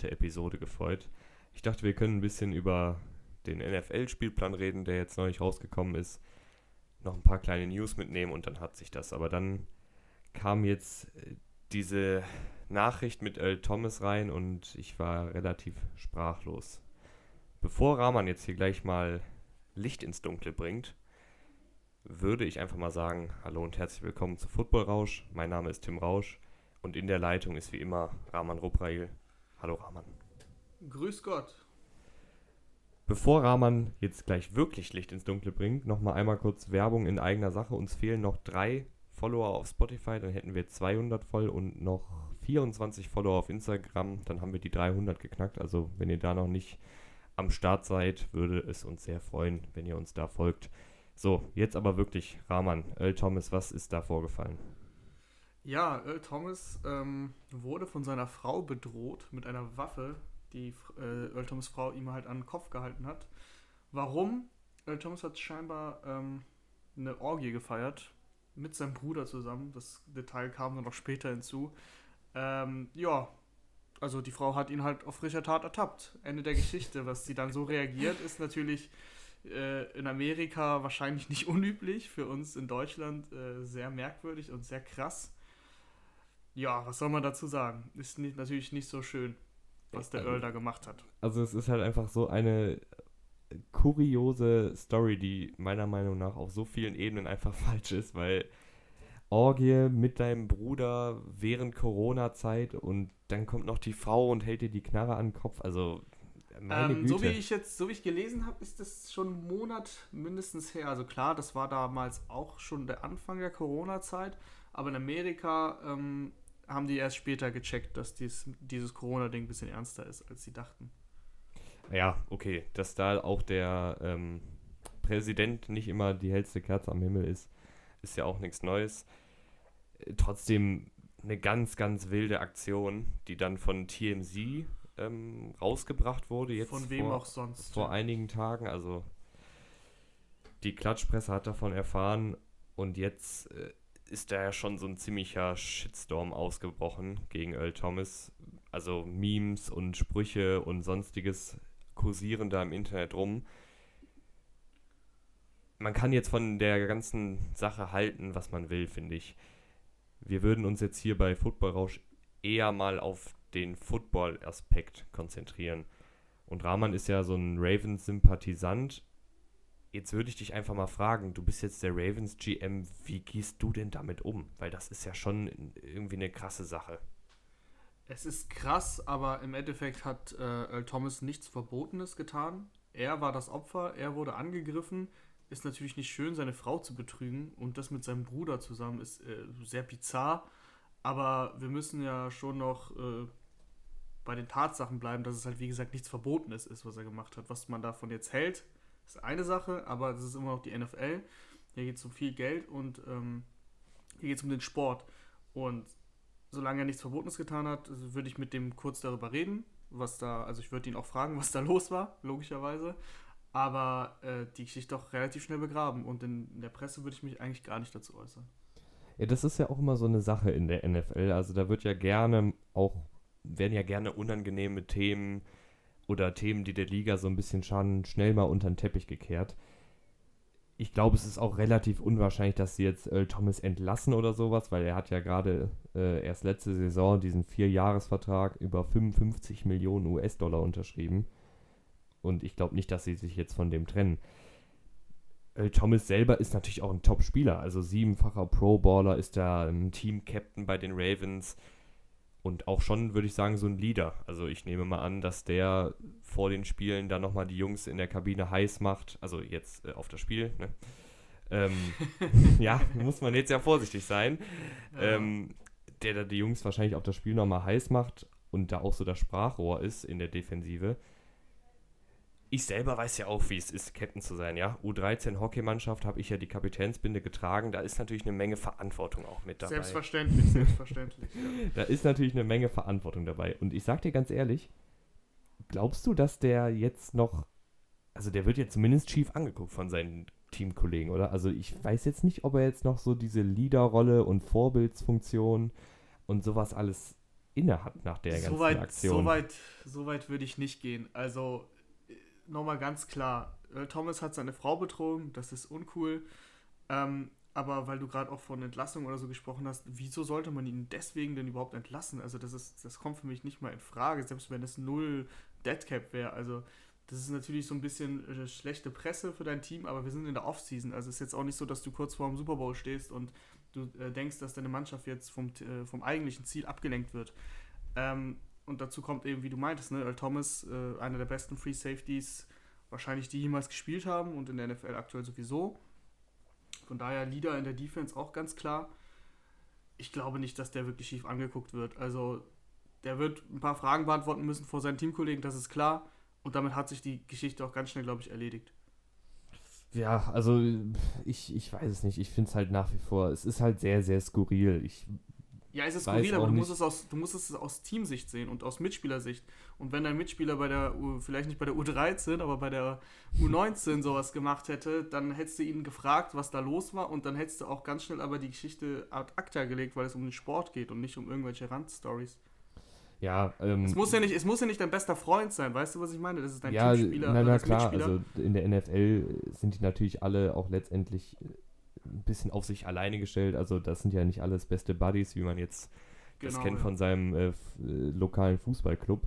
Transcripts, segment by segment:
entspannte Episode gefreut. Ich dachte, wir können ein bisschen über den NFL-Spielplan reden, der jetzt neulich rausgekommen ist. Noch ein paar kleine News mitnehmen und dann hat sich das. Aber dann kam jetzt äh, diese Nachricht mit Earl Thomas rein und ich war relativ sprachlos. Bevor Rahman jetzt hier gleich mal Licht ins Dunkle bringt, würde ich einfach mal sagen, hallo und herzlich willkommen zu Football Rausch. Mein Name ist Tim Rausch und in der Leitung ist wie immer Rahman Ruprail. Hallo Rahman. Grüß Gott. Bevor Rahman jetzt gleich wirklich Licht ins Dunkle bringt, nochmal einmal kurz Werbung in eigener Sache. Uns fehlen noch drei Follower auf Spotify, dann hätten wir 200 voll und noch 24 Follower auf Instagram, dann haben wir die 300 geknackt. Also wenn ihr da noch nicht am Start seid, würde es uns sehr freuen, wenn ihr uns da folgt. So, jetzt aber wirklich, Rahman, Earl Thomas, was ist da vorgefallen? Ja, Earl Thomas ähm, wurde von seiner Frau bedroht mit einer Waffe, die äh, Earl Thomas Frau ihm halt an den Kopf gehalten hat. Warum? Earl Thomas hat scheinbar ähm, eine Orgie gefeiert mit seinem Bruder zusammen. Das Detail kam dann noch später hinzu. Ähm, ja, also die Frau hat ihn halt auf frischer Tat ertappt. Ende der Geschichte. Was sie dann so reagiert, ist natürlich äh, in Amerika wahrscheinlich nicht unüblich. Für uns in Deutschland äh, sehr merkwürdig und sehr krass. Ja, was soll man dazu sagen? Ist nicht, natürlich nicht so schön, was der Earl da gemacht hat. Also es ist halt einfach so eine kuriose Story, die meiner Meinung nach auf so vielen Ebenen einfach falsch ist, weil Orgie mit deinem Bruder während Corona-Zeit und dann kommt noch die Frau und hält dir die Knarre an den Kopf. Also, ähm. So wie ich jetzt, so wie ich gelesen habe, ist das schon einen Monat mindestens her. Also klar, das war damals auch schon der Anfang der Corona-Zeit, aber in Amerika ähm, haben die erst später gecheckt, dass dies, dieses Corona-Ding ein bisschen ernster ist, als sie dachten. Ja, okay. Dass da auch der ähm, Präsident nicht immer die hellste Kerze am Himmel ist, ist ja auch nichts Neues. Äh, trotzdem eine ganz, ganz wilde Aktion, die dann von TMZ ähm, rausgebracht wurde. Jetzt von wem vor, auch sonst. Vor einigen Tagen. Also die Klatschpresse hat davon erfahren und jetzt äh, ist da ja schon so ein ziemlicher Shitstorm ausgebrochen gegen Earl Thomas. Also Memes und Sprüche und sonstiges kursieren da im Internet rum. Man kann jetzt von der ganzen Sache halten, was man will, finde ich. Wir würden uns jetzt hier bei Football Rausch eher mal auf den Football-Aspekt konzentrieren. Und Rahman ist ja so ein Ravens-Sympathisant Jetzt würde ich dich einfach mal fragen, du bist jetzt der Ravens GM, wie gehst du denn damit um? Weil das ist ja schon irgendwie eine krasse Sache. Es ist krass, aber im Endeffekt hat äh, Earl Thomas nichts Verbotenes getan. Er war das Opfer, er wurde angegriffen. Ist natürlich nicht schön, seine Frau zu betrügen und das mit seinem Bruder zusammen ist äh, sehr bizarr. Aber wir müssen ja schon noch äh, bei den Tatsachen bleiben, dass es halt wie gesagt nichts Verbotenes ist, was er gemacht hat. Was man davon jetzt hält, ist eine Sache, aber das ist immer noch die NFL. Hier geht es um viel Geld und ähm, hier geht es um den Sport. Und solange er nichts Verbotenes getan hat, würde ich mit dem kurz darüber reden, was da, also ich würde ihn auch fragen, was da los war, logischerweise. Aber äh, die Geschichte auch relativ schnell begraben und in, in der Presse würde ich mich eigentlich gar nicht dazu äußern. Ja, das ist ja auch immer so eine Sache in der NFL. Also da wird ja gerne auch, werden ja gerne unangenehme Themen oder Themen, die der Liga so ein bisschen schaden, schnell mal unter den Teppich gekehrt. Ich glaube, es ist auch relativ unwahrscheinlich, dass sie jetzt Earl Thomas entlassen oder sowas, weil er hat ja gerade äh, erst letzte Saison diesen Vierjahresvertrag über 55 Millionen US-Dollar unterschrieben. Und ich glaube nicht, dass sie sich jetzt von dem trennen. Earl Thomas selber ist natürlich auch ein Top-Spieler. Also siebenfacher Pro-Baller ist da ein Team-Captain bei den Ravens und auch schon, würde ich sagen, so ein Leader. Also ich nehme mal an, dass der vor den Spielen dann nochmal die Jungs in der Kabine heiß macht. Also jetzt äh, auf das Spiel. Ne? Ähm, ja, muss man jetzt ja vorsichtig sein. Ja. Ähm, der da die Jungs wahrscheinlich auf das Spiel nochmal heiß macht und da auch so das Sprachrohr ist in der Defensive ich selber weiß ja auch, wie es ist, Captain zu sein, ja. U13 Hockeymannschaft habe ich ja die Kapitänsbinde getragen. Da ist natürlich eine Menge Verantwortung auch mit dabei. Selbstverständlich, selbstverständlich. ja. Da ist natürlich eine Menge Verantwortung dabei. Und ich sag dir ganz ehrlich, glaubst du, dass der jetzt noch, also der wird jetzt zumindest schief angeguckt von seinen Teamkollegen, oder? Also ich weiß jetzt nicht, ob er jetzt noch so diese Leaderrolle und Vorbildsfunktion und sowas alles inne hat nach der ganzen so weit, Aktion. So weit, so weit würde ich nicht gehen. Also nochmal ganz klar, Earl Thomas hat seine Frau betrogen, das ist uncool. Ähm, aber weil du gerade auch von Entlassung oder so gesprochen hast, wieso sollte man ihn deswegen denn überhaupt entlassen? Also das ist, das kommt für mich nicht mal in Frage, selbst wenn es null Deadcap wäre. Also das ist natürlich so ein bisschen äh, schlechte Presse für dein Team, aber wir sind in der Offseason. Also es ist jetzt auch nicht so, dass du kurz vor dem Super Bowl stehst und du äh, denkst, dass deine Mannschaft jetzt vom, äh, vom eigentlichen Ziel abgelenkt wird. Ähm, und dazu kommt eben, wie du meintest, ne, Earl Thomas, äh, einer der besten Free Safeties, wahrscheinlich die jemals gespielt haben und in der NFL aktuell sowieso. Von daher Leader in der Defense auch ganz klar. Ich glaube nicht, dass der wirklich schief angeguckt wird. Also der wird ein paar Fragen beantworten müssen vor seinen Teamkollegen, das ist klar. Und damit hat sich die Geschichte auch ganz schnell, glaube ich, erledigt. Ja, also ich, ich weiß es nicht. Ich finde es halt nach wie vor, es ist halt sehr, sehr skurril. Ich ja, es ist skurril, aber du musst, es aus, du musst es aus Teamsicht sehen und aus Mitspielersicht. Und wenn dein Mitspieler bei der U, vielleicht nicht bei der U13, aber bei der U19 sowas gemacht hätte, dann hättest du ihn gefragt, was da los war und dann hättest du auch ganz schnell aber die Geschichte ad acta gelegt, weil es um den Sport geht und nicht um irgendwelche Randstories. Ja, ähm, es muss ja nicht, es muss ja nicht dein bester Freund sein, weißt du, was ich meine? Das ist dein ja, Teamspieler. Na, na klar, also in der NFL sind die natürlich alle auch letztendlich ein bisschen auf sich alleine gestellt. Also das sind ja nicht alles beste Buddies, wie man jetzt genau, das kennt ja. von seinem äh, äh, lokalen Fußballclub.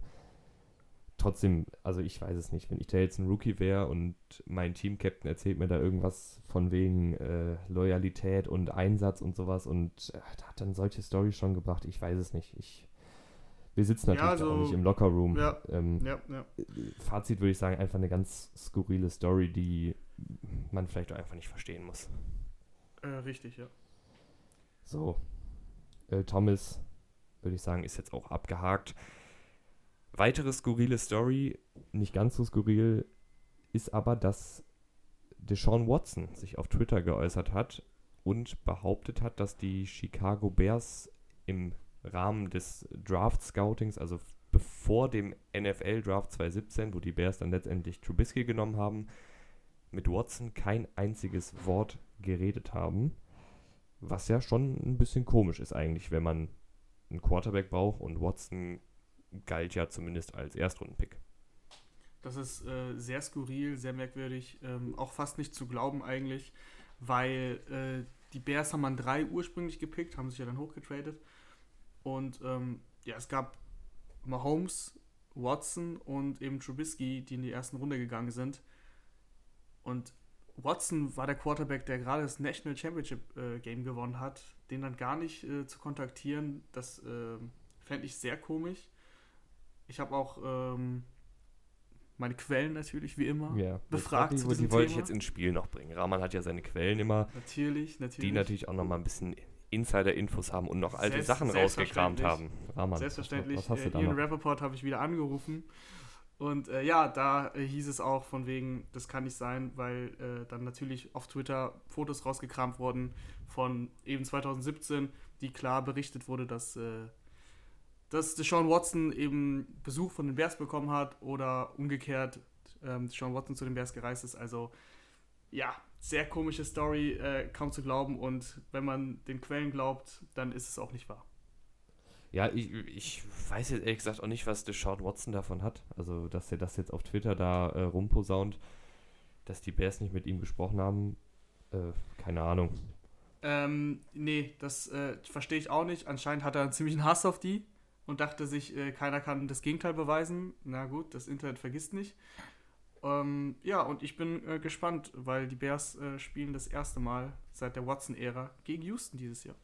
Trotzdem, also ich weiß es nicht, wenn ich da jetzt ein Rookie wäre und mein Team-Captain erzählt mir da irgendwas von wegen äh, Loyalität und Einsatz und sowas und äh, hat dann solche Storys schon gebracht, ich weiß es nicht. Ich, wir sitzen natürlich ja, also, auch nicht im Lockerroom. Ja, ähm, ja, ja. Fazit würde ich sagen, einfach eine ganz skurrile Story, die man vielleicht auch einfach nicht verstehen muss. Äh, richtig, ja. So. Earl Thomas, würde ich sagen, ist jetzt auch abgehakt. Weitere skurrile Story, nicht ganz so skurril, ist aber, dass Deshaun Watson sich auf Twitter geäußert hat und behauptet hat, dass die Chicago Bears im Rahmen des Draft Scoutings, also bevor dem NFL Draft 2017, wo die Bears dann letztendlich Trubisky genommen haben, mit Watson kein einziges Wort geredet haben. Was ja schon ein bisschen komisch ist eigentlich, wenn man einen Quarterback braucht und Watson galt ja zumindest als Erstrundenpick. Das ist äh, sehr skurril, sehr merkwürdig, ähm, auch fast nicht zu glauben eigentlich, weil äh, die Bears haben an drei ursprünglich gepickt, haben sich ja dann hochgetradet. Und ähm, ja, es gab Mahomes, Watson und eben Trubisky, die in die ersten Runde gegangen sind. Und Watson war der Quarterback, der gerade das National Championship äh, Game gewonnen hat. Den dann gar nicht äh, zu kontaktieren, das äh, fände ich sehr komisch. Ich habe auch ähm, meine Quellen natürlich, wie immer, ja, befragt. Die, die wollte ich jetzt ins Spiel noch bringen. Rahman hat ja seine Quellen immer. Natürlich, natürlich. Die natürlich auch noch mal ein bisschen Insider-Infos haben und noch alte Selbst, Sachen rausgekramt haben. Rahman, selbstverständlich. Was, was hast du äh, Ian Rappaport habe ich wieder angerufen und äh, ja, da äh, hieß es auch von wegen, das kann nicht sein, weil äh, dann natürlich auf Twitter Fotos rausgekramt wurden von eben 2017, die klar berichtet wurde, dass, äh, dass Deshaun Watson eben Besuch von den Bears bekommen hat oder umgekehrt ähm, Deshaun Watson zu den Bears gereist ist. Also ja, sehr komische Story, äh, kaum zu glauben. Und wenn man den Quellen glaubt, dann ist es auch nicht wahr. Ja, ich, ich weiß jetzt ehrlich gesagt auch nicht, was Deshaun Watson davon hat. Also, dass er das jetzt auf Twitter da äh, rumposaunt, dass die Bears nicht mit ihm gesprochen haben. Äh, keine Ahnung. Ähm, nee, das äh, verstehe ich auch nicht. Anscheinend hat er einen ziemlichen Hass auf die und dachte sich, äh, keiner kann das Gegenteil beweisen. Na gut, das Internet vergisst nicht. Ähm, ja, und ich bin äh, gespannt, weil die Bears äh, spielen das erste Mal seit der Watson-Ära gegen Houston dieses Jahr.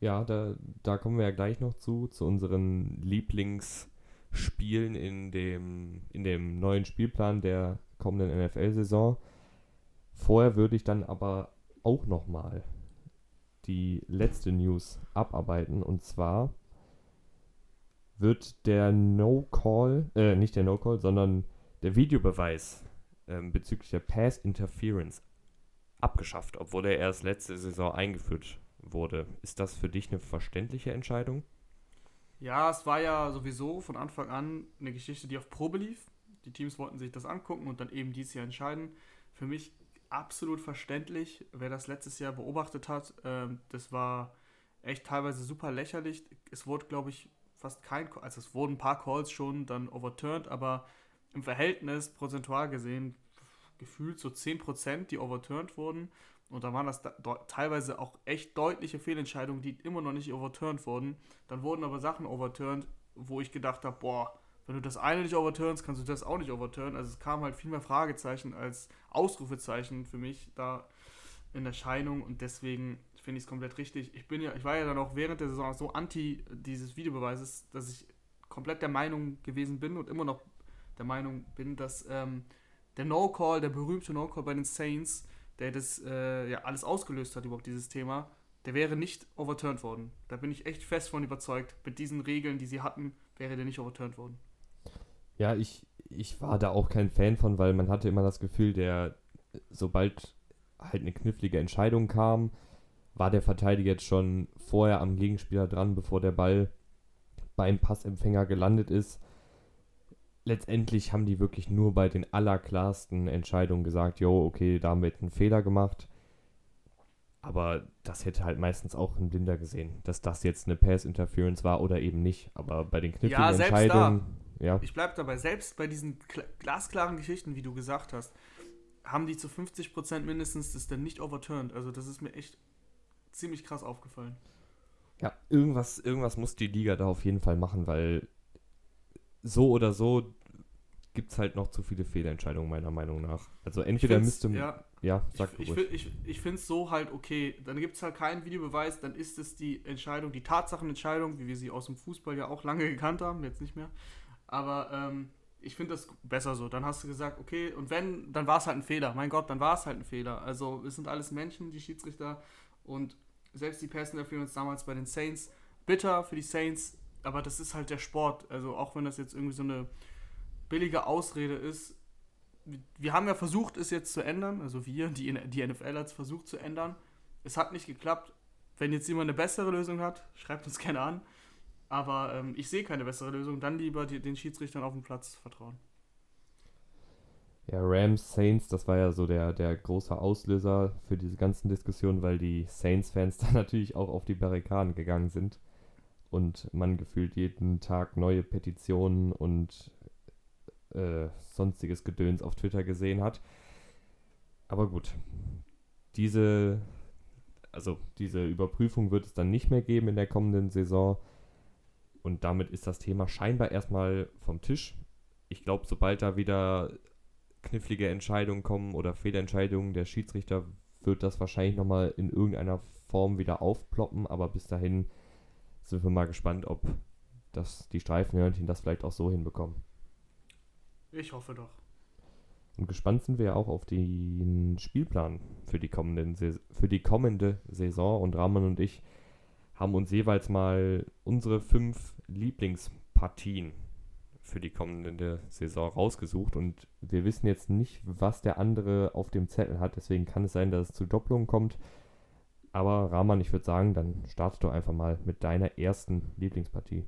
Ja, da, da kommen wir ja gleich noch zu, zu unseren Lieblingsspielen in dem, in dem neuen Spielplan der kommenden NFL-Saison. Vorher würde ich dann aber auch nochmal die letzte News abarbeiten und zwar wird der No-Call, äh, nicht der No-Call, sondern der Videobeweis ähm, bezüglich der Pass Interference abgeschafft, obwohl er erst letzte Saison eingeführt wurde. Ist das für dich eine verständliche Entscheidung? Ja, es war ja sowieso von Anfang an eine Geschichte, die auf Probe lief. Die Teams wollten sich das angucken und dann eben dieses Jahr entscheiden. Für mich absolut verständlich, wer das letztes Jahr beobachtet hat. Ähm, das war echt teilweise super lächerlich. Es wurde, glaube ich, fast kein, also es wurden ein paar Calls schon dann overturned, aber im Verhältnis prozentual gesehen gefühlt so 10%, die overturned wurden. Und da waren das da, teilweise auch echt deutliche Fehlentscheidungen, die immer noch nicht overturned wurden. Dann wurden aber Sachen overturned, wo ich gedacht habe, boah, wenn du das eine nicht overturnst, kannst du das auch nicht overturnen. Also es kam halt viel mehr Fragezeichen als Ausrufezeichen für mich da in Erscheinung und deswegen finde ich es komplett richtig. Ich bin ja, ich war ja dann auch während der Saison so anti dieses Videobeweises, dass ich komplett der Meinung gewesen bin und immer noch der Meinung bin, dass ähm, der No-Call, der berühmte No-Call bei den Saints, der das äh, ja alles ausgelöst hat, überhaupt dieses Thema, der wäre nicht overturned worden. Da bin ich echt fest von überzeugt. Mit diesen Regeln, die sie hatten, wäre der nicht overturned worden. Ja, ich, ich war da auch kein Fan von, weil man hatte immer das Gefühl, der, sobald halt eine knifflige Entscheidung kam, war der Verteidiger jetzt schon vorher am Gegenspieler dran, bevor der Ball beim Passempfänger gelandet ist. Letztendlich haben die wirklich nur bei den allerklarsten Entscheidungen gesagt, jo, okay, da haben wir jetzt einen Fehler gemacht. Aber das hätte halt meistens auch ein Blinder gesehen, dass das jetzt eine Pass-Interference war oder eben nicht. Aber bei den kniffligen ja, Entscheidungen. Da. Ja. Ich bleibe dabei, selbst bei diesen glasklaren Geschichten, wie du gesagt hast, haben die zu 50% mindestens das dann nicht overturned. Also das ist mir echt ziemlich krass aufgefallen. Ja, irgendwas, irgendwas muss die Liga da auf jeden Fall machen, weil so oder so gibt es halt noch zu viele Fehlentscheidungen, meiner Meinung nach. Also entweder müsste ja, ja sag ich, ich, ich, ich finde es so halt okay. Dann gibt es halt keinen Videobeweis, dann ist es die Entscheidung, die Tatsachenentscheidung, wie wir sie aus dem Fußball ja auch lange gekannt haben, jetzt nicht mehr. Aber ähm, ich finde das besser so. Dann hast du gesagt, okay, und wenn, dann war es halt ein Fehler. Mein Gott, dann war es halt ein Fehler. Also es sind alles Menschen, die Schiedsrichter und selbst die dafür uns damals bei den Saints. Bitter für die Saints, aber das ist halt der Sport. Also auch wenn das jetzt irgendwie so eine billige Ausrede ist. Wir haben ja versucht, es jetzt zu ändern. Also wir, die, die NFL hat es versucht zu ändern. Es hat nicht geklappt. Wenn jetzt jemand eine bessere Lösung hat, schreibt uns gerne an. Aber ähm, ich sehe keine bessere Lösung. Dann lieber die, den Schiedsrichtern auf dem Platz vertrauen. Ja, Rams, Saints, das war ja so der, der große Auslöser für diese ganzen Diskussionen, weil die Saints-Fans dann natürlich auch auf die Barrikaden gegangen sind und man gefühlt jeden Tag neue Petitionen und äh, sonstiges Gedöns auf Twitter gesehen hat. Aber gut, diese, also diese Überprüfung wird es dann nicht mehr geben in der kommenden Saison. Und damit ist das Thema scheinbar erstmal vom Tisch. Ich glaube, sobald da wieder knifflige Entscheidungen kommen oder Fehlentscheidungen der Schiedsrichter, wird das wahrscheinlich nochmal in irgendeiner Form wieder aufploppen. Aber bis dahin sind wir mal gespannt, ob das, die Streifenhörnchen das vielleicht auch so hinbekommen. Ich hoffe doch. Und gespannt sind wir ja auch auf den Spielplan für die, kommenden für die kommende Saison. Und Rahman und ich haben uns jeweils mal unsere fünf Lieblingspartien für die kommende Saison rausgesucht. Und wir wissen jetzt nicht, was der andere auf dem Zettel hat. Deswegen kann es sein, dass es zu Doppelungen kommt. Aber Rahman, ich würde sagen, dann startest du einfach mal mit deiner ersten Lieblingspartie.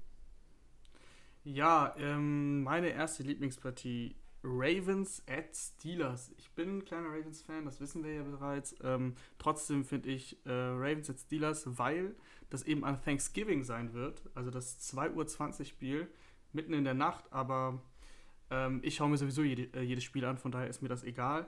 Ja, ähm, meine erste Lieblingspartie Ravens at Steelers. Ich bin ein kleiner Ravens-Fan, das wissen wir ja bereits. Ähm, trotzdem finde ich äh, Ravens at Steelers, weil das eben an Thanksgiving sein wird, also das 2.20 Uhr Spiel, mitten in der Nacht, aber ähm, ich schaue mir sowieso jede, äh, jedes Spiel an, von daher ist mir das egal.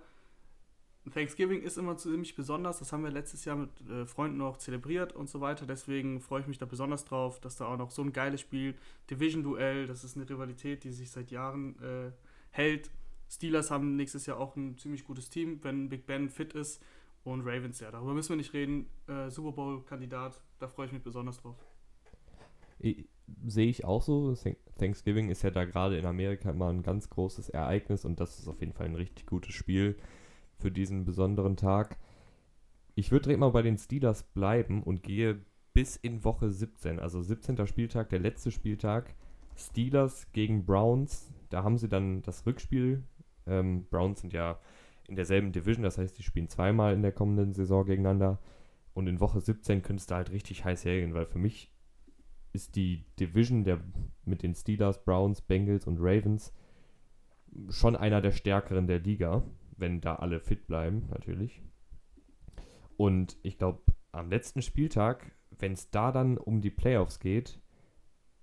Thanksgiving ist immer ziemlich besonders. Das haben wir letztes Jahr mit äh, Freunden auch zelebriert und so weiter. Deswegen freue ich mich da besonders drauf, dass da auch noch so ein geiles Spiel, Division-Duell, das ist eine Rivalität, die sich seit Jahren äh, hält. Steelers haben nächstes Jahr auch ein ziemlich gutes Team, wenn Big Ben fit ist. Und Ravens, ja, darüber müssen wir nicht reden. Äh, Super Bowl-Kandidat, da freue ich mich besonders drauf. Sehe ich auch so. Thanksgiving ist ja da gerade in Amerika immer ein ganz großes Ereignis und das ist auf jeden Fall ein richtig gutes Spiel für diesen besonderen Tag. Ich würde direkt mal bei den Steelers bleiben und gehe bis in Woche 17, also 17. Spieltag, der letzte Spieltag. Steelers gegen Browns. Da haben sie dann das Rückspiel. Ähm, Browns sind ja in derselben Division, das heißt, die spielen zweimal in der kommenden Saison gegeneinander. Und in Woche 17 könnte es da halt richtig heiß hergehen, weil für mich ist die Division der, mit den Steelers, Browns, Bengals und Ravens schon einer der stärkeren der Liga wenn da alle fit bleiben, natürlich. Und ich glaube, am letzten Spieltag wenn es da dann um die Playoffs geht,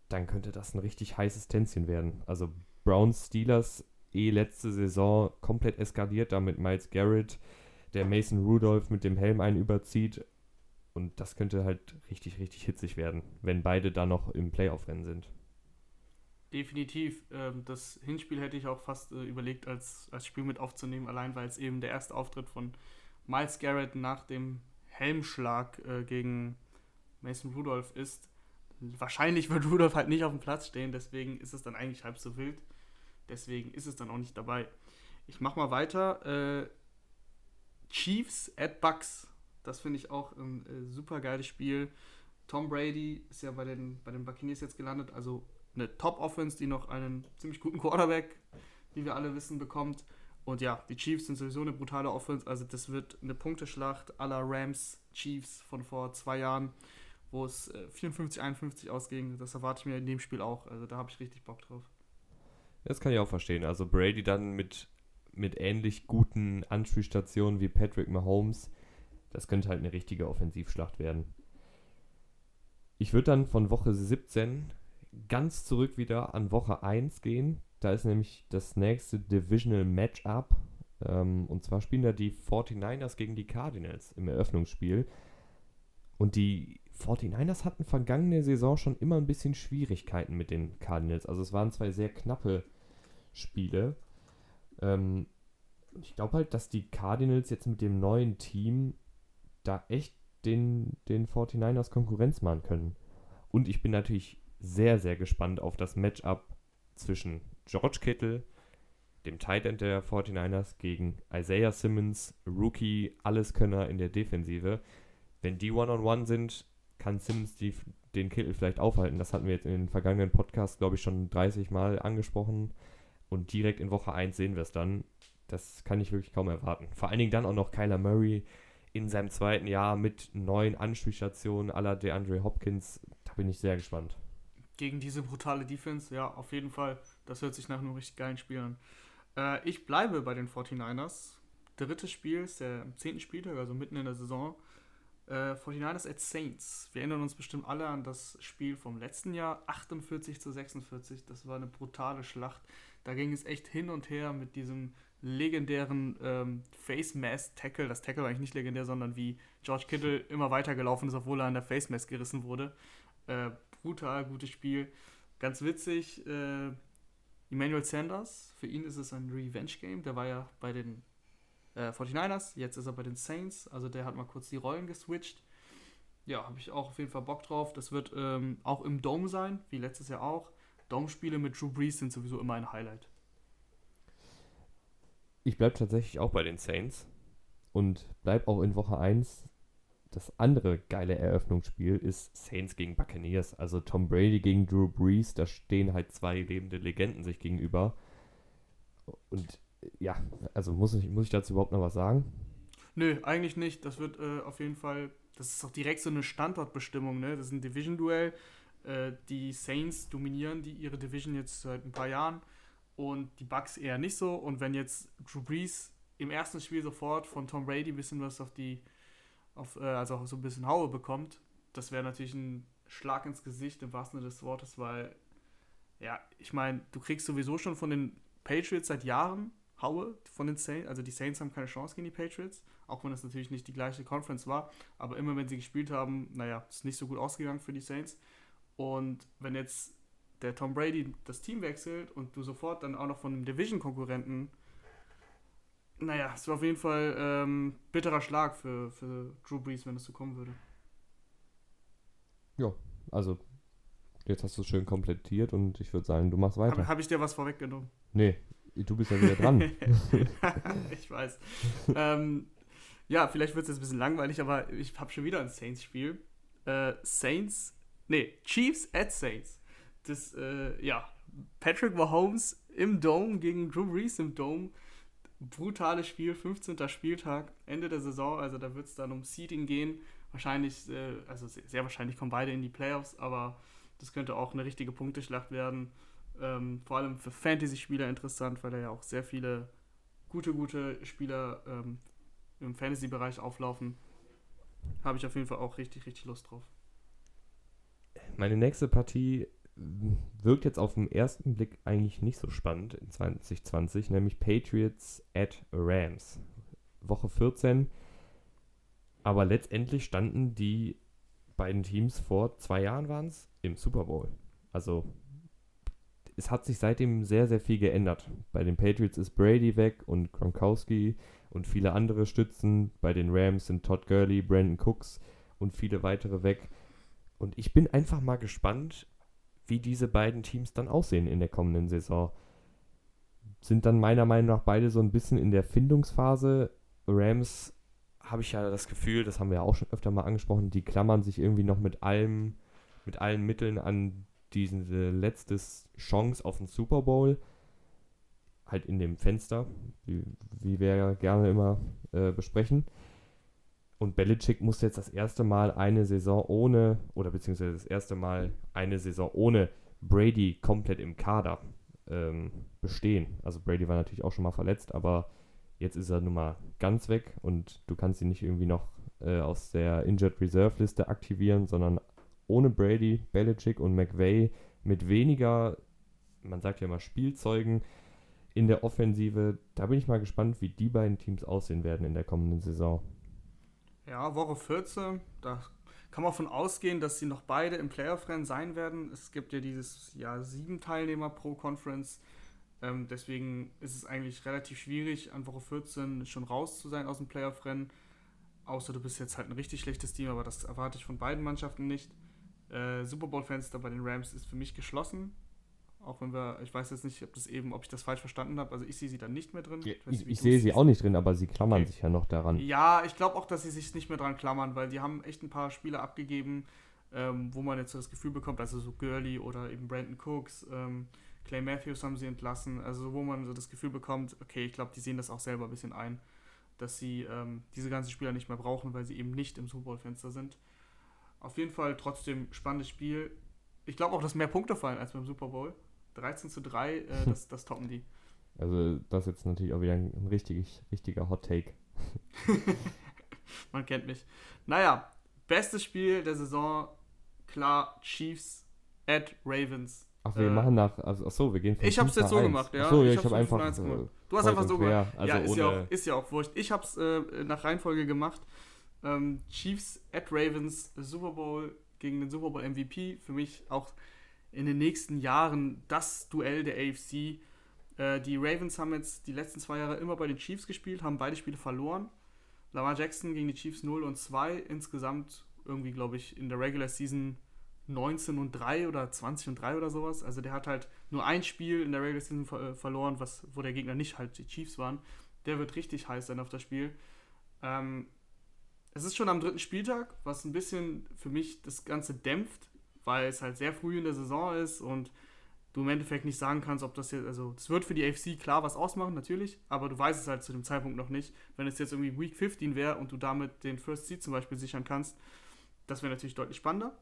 dann könnte das ein richtig heißes Tänzchen werden. Also Browns Steelers eh letzte Saison komplett eskaliert, da mit Miles Garrett, der Mason Rudolph mit dem Helm einen überzieht. Und das könnte halt richtig, richtig hitzig werden, wenn beide da noch im Playoff-Rennen sind. Definitiv. Ähm, das Hinspiel hätte ich auch fast äh, überlegt, als, als Spiel mit aufzunehmen, allein weil es eben der erste Auftritt von Miles Garrett nach dem Helmschlag äh, gegen Mason Rudolph ist. Wahrscheinlich wird Rudolph halt nicht auf dem Platz stehen, deswegen ist es dann eigentlich halb so wild. Deswegen ist es dann auch nicht dabei. Ich mach mal weiter. Äh, Chiefs at Bucks. Das finde ich auch ein äh, super geiles Spiel. Tom Brady ist ja bei den, bei den Buccaneers jetzt gelandet, also eine Top-Offense, die noch einen ziemlich guten Quarterback, wie wir alle wissen, bekommt. Und ja, die Chiefs sind sowieso eine brutale Offense, also das wird eine Punkteschlacht aller Rams Chiefs von vor zwei Jahren, wo es 54-51 äh, ausging. Das erwarte ich mir in dem Spiel auch, also da habe ich richtig Bock drauf. Das kann ich auch verstehen. Also Brady dann mit, mit ähnlich guten Anspielstationen wie Patrick Mahomes, das könnte halt eine richtige Offensivschlacht werden. Ich würde dann von Woche 17 ganz zurück wieder an Woche 1 gehen. Da ist nämlich das nächste Divisional Matchup. Ähm, und zwar spielen da die 49ers gegen die Cardinals im Eröffnungsspiel. Und die 49ers hatten vergangene Saison schon immer ein bisschen Schwierigkeiten mit den Cardinals. Also es waren zwei sehr knappe Spiele. Ähm, ich glaube halt, dass die Cardinals jetzt mit dem neuen Team da echt den, den 49ers Konkurrenz machen können. Und ich bin natürlich sehr, sehr gespannt auf das Matchup zwischen George Kittle, dem Tight End der 49ers, gegen Isaiah Simmons, Rookie, Alleskönner in der Defensive. Wenn die One-on-One -on -one sind, kann Simmons die, den Kittle vielleicht aufhalten. Das hatten wir jetzt in den vergangenen Podcasts, glaube ich, schon 30 Mal angesprochen. Und direkt in Woche 1 sehen wir es dann. Das kann ich wirklich kaum erwarten. Vor allen Dingen dann auch noch Kyler Murray in seinem zweiten Jahr mit neuen Anspielstationen aller DeAndre Hopkins. Da bin ich sehr gespannt gegen diese brutale Defense, ja, auf jeden Fall. Das hört sich nach einem richtig geilen Spiel an. Äh, ich bleibe bei den 49ers. Drittes Spiel ist der zehnten Spieltag, also mitten in der Saison. Äh, 49ers at Saints. Wir erinnern uns bestimmt alle an das Spiel vom letzten Jahr, 48 zu 46. Das war eine brutale Schlacht. Da ging es echt hin und her mit diesem legendären ähm, Face Mask Tackle. Das Tackle war eigentlich nicht legendär, sondern wie George Kittle immer weitergelaufen ist, obwohl er an der Face Mask gerissen wurde. Äh, brutal gutes Spiel. Ganz witzig, äh, Emmanuel Sanders, für ihn ist es ein Revenge-Game. Der war ja bei den äh, 49ers, jetzt ist er bei den Saints. Also der hat mal kurz die Rollen geswitcht. Ja, habe ich auch auf jeden Fall Bock drauf. Das wird ähm, auch im Dome sein, wie letztes Jahr auch. Dome-Spiele mit Drew Brees sind sowieso immer ein Highlight. Ich bleibe tatsächlich auch bei den Saints und bleibe auch in Woche 1 das andere geile Eröffnungsspiel ist Saints gegen Buccaneers. Also Tom Brady gegen Drew Brees, da stehen halt zwei lebende Legenden sich gegenüber. Und ja, also muss ich, muss ich dazu überhaupt noch was sagen? Nö, eigentlich nicht. Das wird äh, auf jeden Fall, das ist auch direkt so eine Standortbestimmung, ne? Das ist ein Division-Duell. Äh, die Saints dominieren die ihre Division jetzt seit ein paar Jahren und die Bucks eher nicht so. Und wenn jetzt Drew Brees im ersten Spiel sofort von Tom Brady ein bisschen was auf die auf, äh, also so ein bisschen Haue bekommt, das wäre natürlich ein Schlag ins Gesicht im wahrsten Sinne des Wortes, weil, ja, ich meine, du kriegst sowieso schon von den Patriots seit Jahren Haue von den Saints. Also die Saints haben keine Chance gegen die Patriots, auch wenn das natürlich nicht die gleiche Conference war. Aber immer wenn sie gespielt haben, naja, ist nicht so gut ausgegangen für die Saints. Und wenn jetzt der Tom Brady das Team wechselt und du sofort dann auch noch von einem Division-Konkurrenten naja, es war auf jeden Fall ähm, bitterer Schlag für, für Drew Brees, wenn es so kommen würde. Ja, also jetzt hast du es schön komplettiert und ich würde sagen, du machst weiter. Habe hab ich dir was vorweggenommen? Nee, du bist ja wieder dran. ich weiß. ähm, ja, vielleicht wird es jetzt ein bisschen langweilig, aber ich habe schon wieder ein Saints-Spiel. Äh, Saints, nee, Chiefs at Saints. Das, äh, ja, Patrick Mahomes im Dome gegen Drew Brees im Dome brutales Spiel, 15. Spieltag, Ende der Saison, also da wird es dann um Seeding gehen. Wahrscheinlich, äh, also sehr wahrscheinlich kommen beide in die Playoffs, aber das könnte auch eine richtige Punkteschlacht werden. Ähm, vor allem für Fantasy-Spieler interessant, weil da ja auch sehr viele gute, gute Spieler ähm, im Fantasy-Bereich auflaufen. Habe ich auf jeden Fall auch richtig, richtig Lust drauf. Meine nächste Partie wirkt jetzt auf den ersten Blick eigentlich nicht so spannend in 2020, nämlich Patriots at Rams. Woche 14. Aber letztendlich standen die beiden Teams vor zwei Jahren waren es im Super Bowl. Also es hat sich seitdem sehr, sehr viel geändert. Bei den Patriots ist Brady weg und Gronkowski und viele andere Stützen. Bei den Rams sind Todd Gurley, Brandon Cooks und viele weitere weg. Und ich bin einfach mal gespannt, wie diese beiden Teams dann aussehen in der kommenden Saison. Sind dann meiner Meinung nach beide so ein bisschen in der Findungsphase. Rams habe ich ja das Gefühl, das haben wir ja auch schon öfter mal angesprochen, die klammern sich irgendwie noch mit allem, mit allen Mitteln an diese letzte Chance auf den Super Bowl. Halt in dem Fenster, wie, wie wir ja gerne immer äh, besprechen. Und Belichick muss jetzt das erste Mal eine Saison ohne, oder beziehungsweise das erste Mal eine Saison ohne Brady komplett im Kader ähm, bestehen. Also Brady war natürlich auch schon mal verletzt, aber Jetzt ist er nun mal ganz weg und du kannst ihn nicht irgendwie noch äh, aus der Injured Reserve Liste aktivieren, sondern ohne Brady, Belichick und McVay mit weniger, man sagt ja immer Spielzeugen in der Offensive. Da bin ich mal gespannt, wie die beiden Teams aussehen werden in der kommenden Saison. Ja, Woche 14, da kann man von ausgehen, dass sie noch beide im Playoff-Rennen sein werden. Es gibt ja dieses Jahr sieben Teilnehmer pro Conference. Ähm, deswegen ist es eigentlich relativ schwierig, an Woche 14 schon raus zu sein aus dem Playoff-Rennen. Außer du bist jetzt halt ein richtig schlechtes Team, aber das erwarte ich von beiden Mannschaften nicht. Äh, Super Bowl-Fenster bei den Rams ist für mich geschlossen. Auch wenn wir, ich weiß jetzt nicht, ob das eben, ob ich das falsch verstanden habe. Also ich sehe sie dann nicht mehr drin. Ja, ich, ich, ich sehe sie auch nicht drin, aber sie klammern okay. sich ja noch daran. Ja, ich glaube auch, dass sie sich nicht mehr dran klammern, weil die haben echt ein paar Spiele abgegeben, ähm, wo man jetzt so das Gefühl bekommt, also so Gurley oder eben Brandon Cooks, ähm, Clay Matthews haben sie entlassen, also wo man so das Gefühl bekommt, okay, ich glaube, die sehen das auch selber ein bisschen ein, dass sie ähm, diese ganzen Spieler nicht mehr brauchen, weil sie eben nicht im Super Bowl-Fenster sind. Auf jeden Fall trotzdem spannendes Spiel. Ich glaube auch, dass mehr Punkte fallen als beim Super Bowl. 13 zu 3, äh, das, das toppen die. Also das ist jetzt natürlich auch wieder ein richtig, richtiger Hot Take. Man kennt mich. Naja, bestes Spiel der Saison, klar, Chiefs at Ravens. Ach, wir äh, machen nach. Also, ach so, wir gehen von Ich hab's jetzt so 1. gemacht, ja. Achso, ja, ich, ich habe einfach. Äh, du hast einfach so gemacht. Also ja, ist ja, auch, ist ja auch wurscht. Ich hab's äh, nach Reihenfolge gemacht. Ähm, Chiefs at Ravens, Super Bowl gegen den Super Bowl MVP. Für mich auch in den nächsten Jahren das Duell der AFC. Äh, die Ravens haben jetzt die letzten zwei Jahre immer bei den Chiefs gespielt, haben beide Spiele verloren. Lamar Jackson gegen die Chiefs 0 und 2. Insgesamt irgendwie, glaube ich, in der Regular Season 19 und 3 oder 20 und 3 oder sowas. Also der hat halt nur ein Spiel in der Regular Season ver äh, verloren, was, wo der Gegner nicht halt die Chiefs waren. Der wird richtig heiß sein auf das Spiel. Ähm, es ist schon am dritten Spieltag, was ein bisschen für mich das Ganze dämpft, weil es halt sehr früh in der Saison ist und du im Endeffekt nicht sagen kannst, ob das jetzt, also es wird für die AFC klar was ausmachen, natürlich, aber du weißt es halt zu dem Zeitpunkt noch nicht. Wenn es jetzt irgendwie Week 15 wäre und du damit den First Seed zum Beispiel sichern kannst, das wäre natürlich deutlich spannender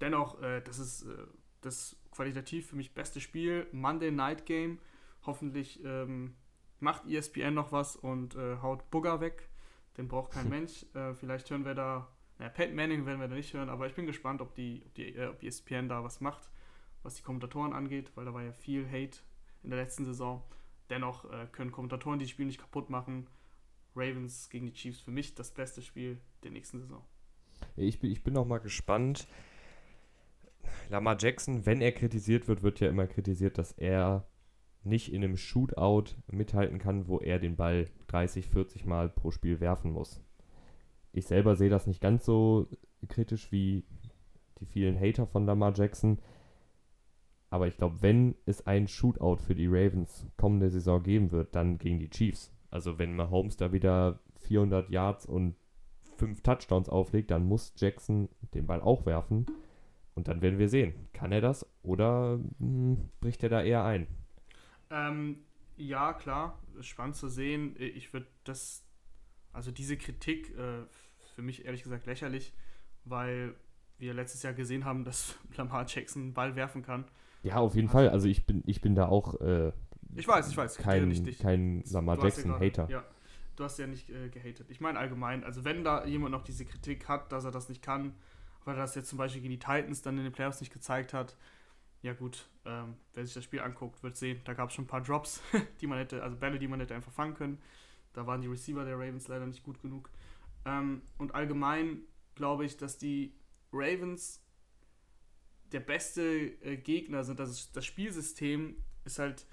dennoch, äh, das ist äh, das qualitativ für mich beste Spiel. Monday Night Game. Hoffentlich ähm, macht ESPN noch was und äh, haut Bugger weg. Den braucht kein Mensch. Äh, vielleicht hören wir da, naja, Pat Manning werden wir da nicht hören, aber ich bin gespannt, ob die, ob die äh, ob ESPN da was macht, was die Kommentatoren angeht, weil da war ja viel Hate in der letzten Saison. Dennoch äh, können Kommentatoren die Spiel nicht kaputt machen. Ravens gegen die Chiefs für mich das beste Spiel der nächsten Saison. Ich bin, ich bin auch mal gespannt, Lamar Jackson, wenn er kritisiert wird, wird ja immer kritisiert, dass er nicht in einem Shootout mithalten kann, wo er den Ball 30, 40 Mal pro Spiel werfen muss. Ich selber sehe das nicht ganz so kritisch wie die vielen Hater von Lamar Jackson. Aber ich glaube, wenn es ein Shootout für die Ravens kommende Saison geben wird, dann gegen die Chiefs. Also wenn Mahomes da wieder 400 Yards und 5 Touchdowns auflegt, dann muss Jackson den Ball auch werfen. Und dann werden wir sehen, kann er das oder mh, hm, bricht er da eher ein? Ähm, ja, klar, spannend zu sehen. Ich würde das, also diese Kritik äh, für mich ehrlich gesagt lächerlich, weil wir letztes Jahr gesehen haben, dass Lamar Jackson einen Ball werfen kann. Ja, auf jeden also, Fall. Also ich bin, ich bin da auch äh, ich weiß, ich weiß, kein, kein Lamar Jackson-Hater. Ja, du hast ja nicht äh, gehatet. Ich meine allgemein, also wenn da jemand noch diese Kritik hat, dass er das nicht kann, weil er das jetzt zum Beispiel gegen die Titans dann in den Playoffs nicht gezeigt hat. Ja gut, ähm, wer sich das Spiel anguckt, wird sehen, da gab es schon ein paar Drops, die man hätte, also Bälle, die man hätte einfach fangen können. Da waren die Receiver der Ravens leider nicht gut genug. Ähm, und allgemein glaube ich, dass die Ravens der beste äh, Gegner sind. Das, das Spielsystem ist halt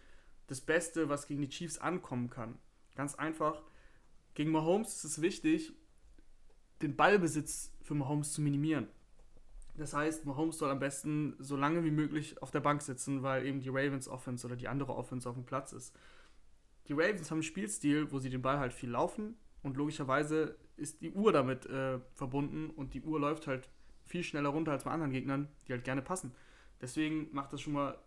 das Beste, was gegen die Chiefs ankommen kann. Ganz einfach. Gegen Mahomes ist es wichtig, den Ballbesitz für Mahomes zu minimieren. Das heißt, Mahomes soll am besten so lange wie möglich auf der Bank sitzen, weil eben die Ravens Offense oder die andere Offense auf dem Platz ist. Die Ravens haben einen Spielstil, wo sie den Ball halt viel laufen und logischerweise ist die Uhr damit äh, verbunden und die Uhr läuft halt viel schneller runter als bei anderen Gegnern, die halt gerne passen. Deswegen macht das schon mal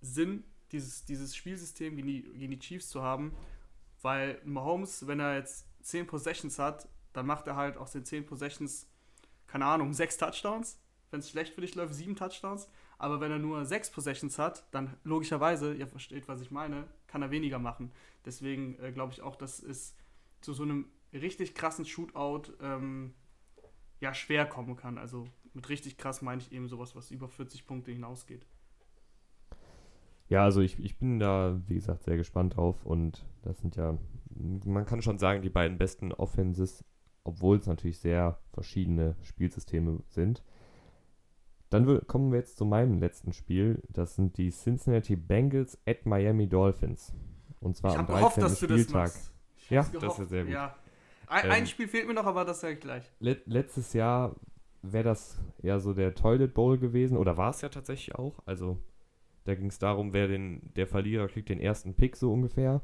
Sinn, dieses, dieses Spielsystem gegen die, gegen die Chiefs zu haben, weil Mahomes, wenn er jetzt 10 Possessions hat, dann macht er halt aus den 10 Possessions, keine Ahnung, 6 Touchdowns. Wenn es schlecht für dich läuft, 7 Touchdowns. Aber wenn er nur 6 Possessions hat, dann logischerweise, ihr versteht, was ich meine, kann er weniger machen. Deswegen äh, glaube ich auch, dass es zu so einem richtig krassen Shootout ähm, ja schwer kommen kann. Also mit richtig krass meine ich eben sowas, was über 40 Punkte hinausgeht. Ja, also ich, ich bin da, wie gesagt, sehr gespannt drauf und das sind ja, man kann schon sagen, die beiden besten Offenses, obwohl es natürlich sehr verschiedene Spielsysteme sind. Dann kommen wir jetzt zu meinem letzten Spiel. Das sind die Cincinnati Bengals at Miami Dolphins. Und zwar am 13. Gehofft, Spieltag. Ja, das ist sehr gut. Ja. Ein, ähm, ein, Spiel fehlt mir noch, aber das sage ich gleich. Let letztes Jahr wäre das ja so der Toilet Bowl gewesen, oder war es ja tatsächlich auch. Also da ging es darum, wer den, der Verlierer kriegt den ersten Pick so ungefähr.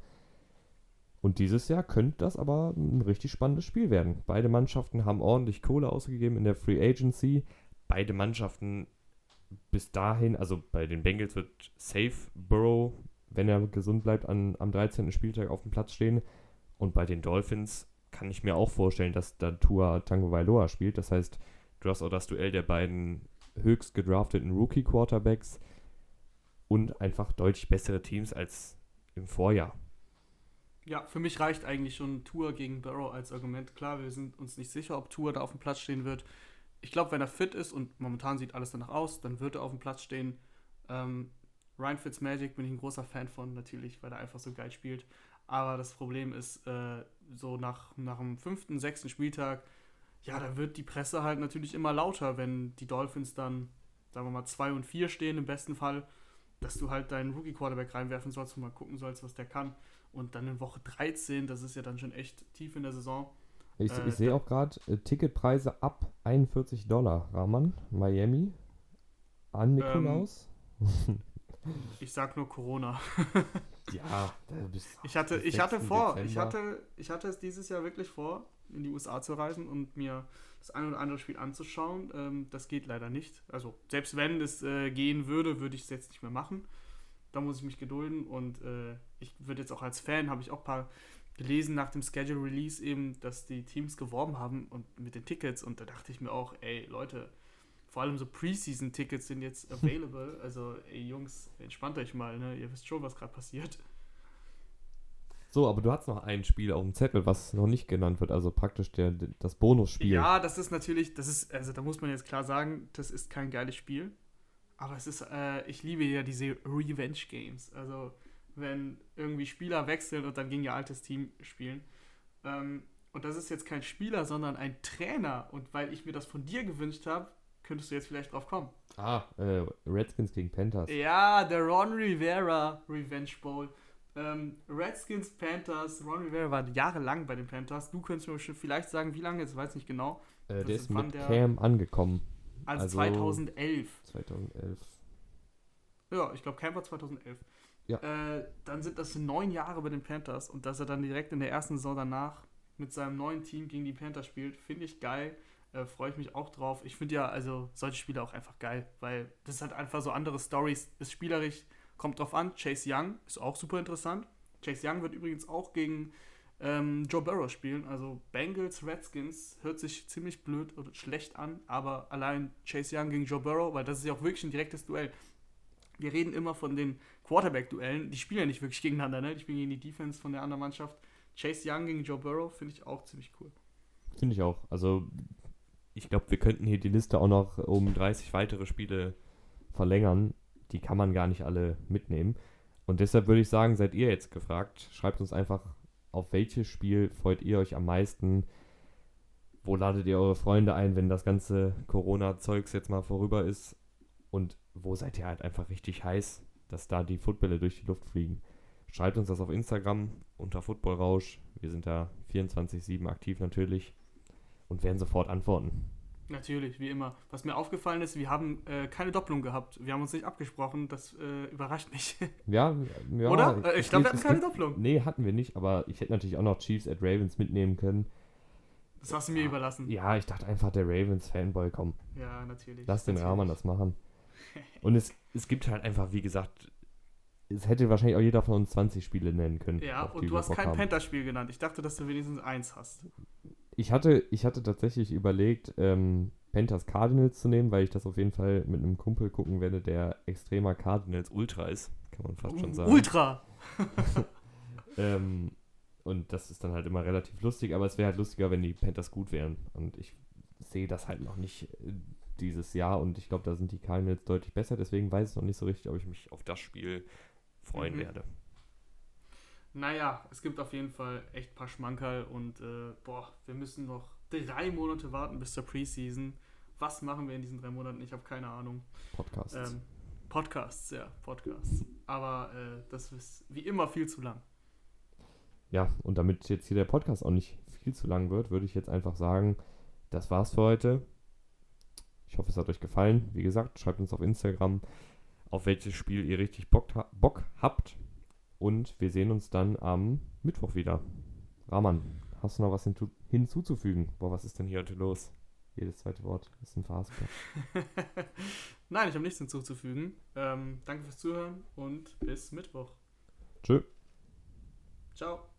Und dieses Jahr könnte das aber ein richtig spannendes Spiel werden. Beide Mannschaften haben ordentlich Kohle ausgegeben in der Free Agency. Beide Mannschaften bis dahin, also bei den Bengals wird Safe Burrow, wenn er gesund bleibt, an, am 13. Spieltag auf dem Platz stehen. Und bei den Dolphins kann ich mir auch vorstellen, dass da Tua Tango Vailoa spielt. Das heißt, du hast auch das Duell der beiden höchst gedrafteten Rookie-Quarterbacks und einfach deutlich bessere Teams als im Vorjahr. Ja, für mich reicht eigentlich schon Tour gegen Burrow als Argument. Klar, wir sind uns nicht sicher, ob Tour da auf dem Platz stehen wird. Ich glaube, wenn er fit ist und momentan sieht alles danach aus, dann wird er auf dem Platz stehen. Ähm, Ryan Fitzmagic bin ich ein großer Fan von, natürlich, weil er einfach so geil spielt. Aber das Problem ist, äh, so nach, nach dem fünften, sechsten Spieltag, ja, da wird die Presse halt natürlich immer lauter, wenn die Dolphins dann, sagen wir mal, 2 und 4 stehen im besten Fall, dass du halt deinen Rookie-Quarterback reinwerfen sollst und mal gucken sollst, was der kann. Und dann in Woche 13, das ist ja dann schon echt tief in der Saison. Ich, äh, ich sehe auch gerade äh, Ticketpreise ab 41 Dollar. Rahman, Miami, an Nikolaus. Ähm, ich sag nur Corona. Ja, ich hatte, ich hatte vor, ich hatte, ich hatte es dieses Jahr wirklich vor, in die USA zu reisen und mir das ein oder andere Spiel anzuschauen. Ähm, das geht leider nicht. Also selbst wenn es äh, gehen würde, würde ich es jetzt nicht mehr machen. Da muss ich mich gedulden und äh, ich würde jetzt auch als Fan, habe ich auch ein paar gelesen nach dem Schedule Release eben, dass die Teams geworben haben und mit den Tickets und da dachte ich mir auch, ey Leute, vor allem so Preseason-Tickets sind jetzt available. Also, ey Jungs, entspannt euch mal, ne? Ihr wisst schon, was gerade passiert. So, aber du hast noch ein Spiel auf dem Zettel, was noch nicht genannt wird, also praktisch der, das Bonusspiel. Ja, das ist natürlich, das ist, also da muss man jetzt klar sagen, das ist kein geiles Spiel. Aber es ist, äh, ich liebe ja diese Revenge Games. Also, wenn irgendwie Spieler wechseln und dann gegen ihr altes Team spielen. Ähm, und das ist jetzt kein Spieler, sondern ein Trainer. Und weil ich mir das von dir gewünscht habe, könntest du jetzt vielleicht drauf kommen. Ah, äh, Redskins gegen Panthers. Ja, der Ron Rivera Revenge Bowl. Ähm, Redskins, Panthers, Ron Rivera war jahrelang bei den Panthers. Du könntest mir schon vielleicht sagen, wie lange, jetzt weiß ich nicht genau. Äh, der ist mit der, Cam angekommen. Also, also 2011. 2011. Ja, ich glaube, Cam war 2011. Ja. Äh, dann sind das neun Jahre bei den Panthers und dass er dann direkt in der ersten Saison danach mit seinem neuen Team gegen die Panthers spielt, finde ich geil. Äh, Freue ich mich auch drauf. Ich finde ja also solche Spiele auch einfach geil, weil das halt einfach so andere Stories. Ist spielerisch, kommt drauf an. Chase Young ist auch super interessant. Chase Young wird übrigens auch gegen ähm, Joe Burrow spielen. Also Bengals, Redskins hört sich ziemlich blöd oder schlecht an, aber allein Chase Young gegen Joe Burrow, weil das ist ja auch wirklich ein direktes Duell. Wir reden immer von den Quarterback-Duellen, die spielen ja nicht wirklich gegeneinander, ne? Die spielen gegen die Defense von der anderen Mannschaft. Chase Young gegen Joe Burrow finde ich auch ziemlich cool. Finde ich auch. Also ich glaube, wir könnten hier die Liste auch noch um 30 weitere Spiele verlängern. Die kann man gar nicht alle mitnehmen. Und deshalb würde ich sagen, seid ihr jetzt gefragt. Schreibt uns einfach, auf welches Spiel freut ihr euch am meisten? Wo ladet ihr eure Freunde ein, wenn das ganze Corona-Zeugs jetzt mal vorüber ist? Und wo seid ihr halt einfach richtig heiß, dass da die Footbälle durch die Luft fliegen? Schreibt uns das auf Instagram unter Footballrausch. Wir sind da 24-7 aktiv natürlich und werden sofort antworten. Natürlich, wie immer. Was mir aufgefallen ist, wir haben äh, keine Doppelung gehabt. Wir haben uns nicht abgesprochen. Das äh, überrascht mich. Ja, ja Oder? Äh, ich glaube, wir hatten keine Doppelung. Nee, hatten wir nicht, aber ich hätte natürlich auch noch Chiefs at Ravens mitnehmen können. Das hast du mir überlassen. Ja, ich dachte einfach, der Ravens-Fanboy, komm. Ja, natürlich. Lass den natürlich. Rahman das machen. Und es, es gibt halt einfach, wie gesagt, es hätte wahrscheinlich auch jeder von uns 20 Spiele nennen können. Ja, und du hast kein. Panther-Spiel genannt. Ich dachte, dass du wenigstens eins hast. Ich hatte, ich hatte tatsächlich überlegt, ähm, Panthers Cardinals zu nehmen, weil ich das auf jeden Fall mit einem Kumpel gucken werde, der extremer Cardinals Ultra ist, kann man fast schon sagen. Ultra! Ähm, und das ist dann halt immer relativ lustig, aber es wäre halt lustiger, wenn die Panthers gut wären. Und ich sehe das halt noch nicht äh, dieses Jahr und ich glaube, da sind die Cardinals deutlich besser, deswegen weiß ich noch nicht so richtig, ob ich mich auf das Spiel freuen Mhm. werde. Naja, es gibt auf jeden Fall echt ein paar Schmankerl und äh, boah, wir müssen noch drei Monate warten bis zur Preseason. Was machen wir in diesen drei Monaten? Ich habe keine Ahnung. Podcasts. Ähm, Podcasts, ja, Podcasts. Aber äh, das ist wie immer viel zu lang. Ja, und damit jetzt hier der Podcast auch nicht viel zu lang wird, würde ich jetzt einfach sagen, das war's für heute. Ich hoffe, es hat euch gefallen. Wie gesagt, schreibt uns auf Instagram, auf welches Spiel ihr richtig Bock, Bock habt. Und wir sehen uns dann am Mittwoch wieder. Rahman, hast du noch was hinzu hinzuzufügen? Boah, was ist denn hier heute los? Jedes zweite Wort ist ein Verhaspel. Nein, ich habe nichts hinzuzufügen. Ähm, danke fürs Zuhören und bis Mittwoch. Tschö. Ciao.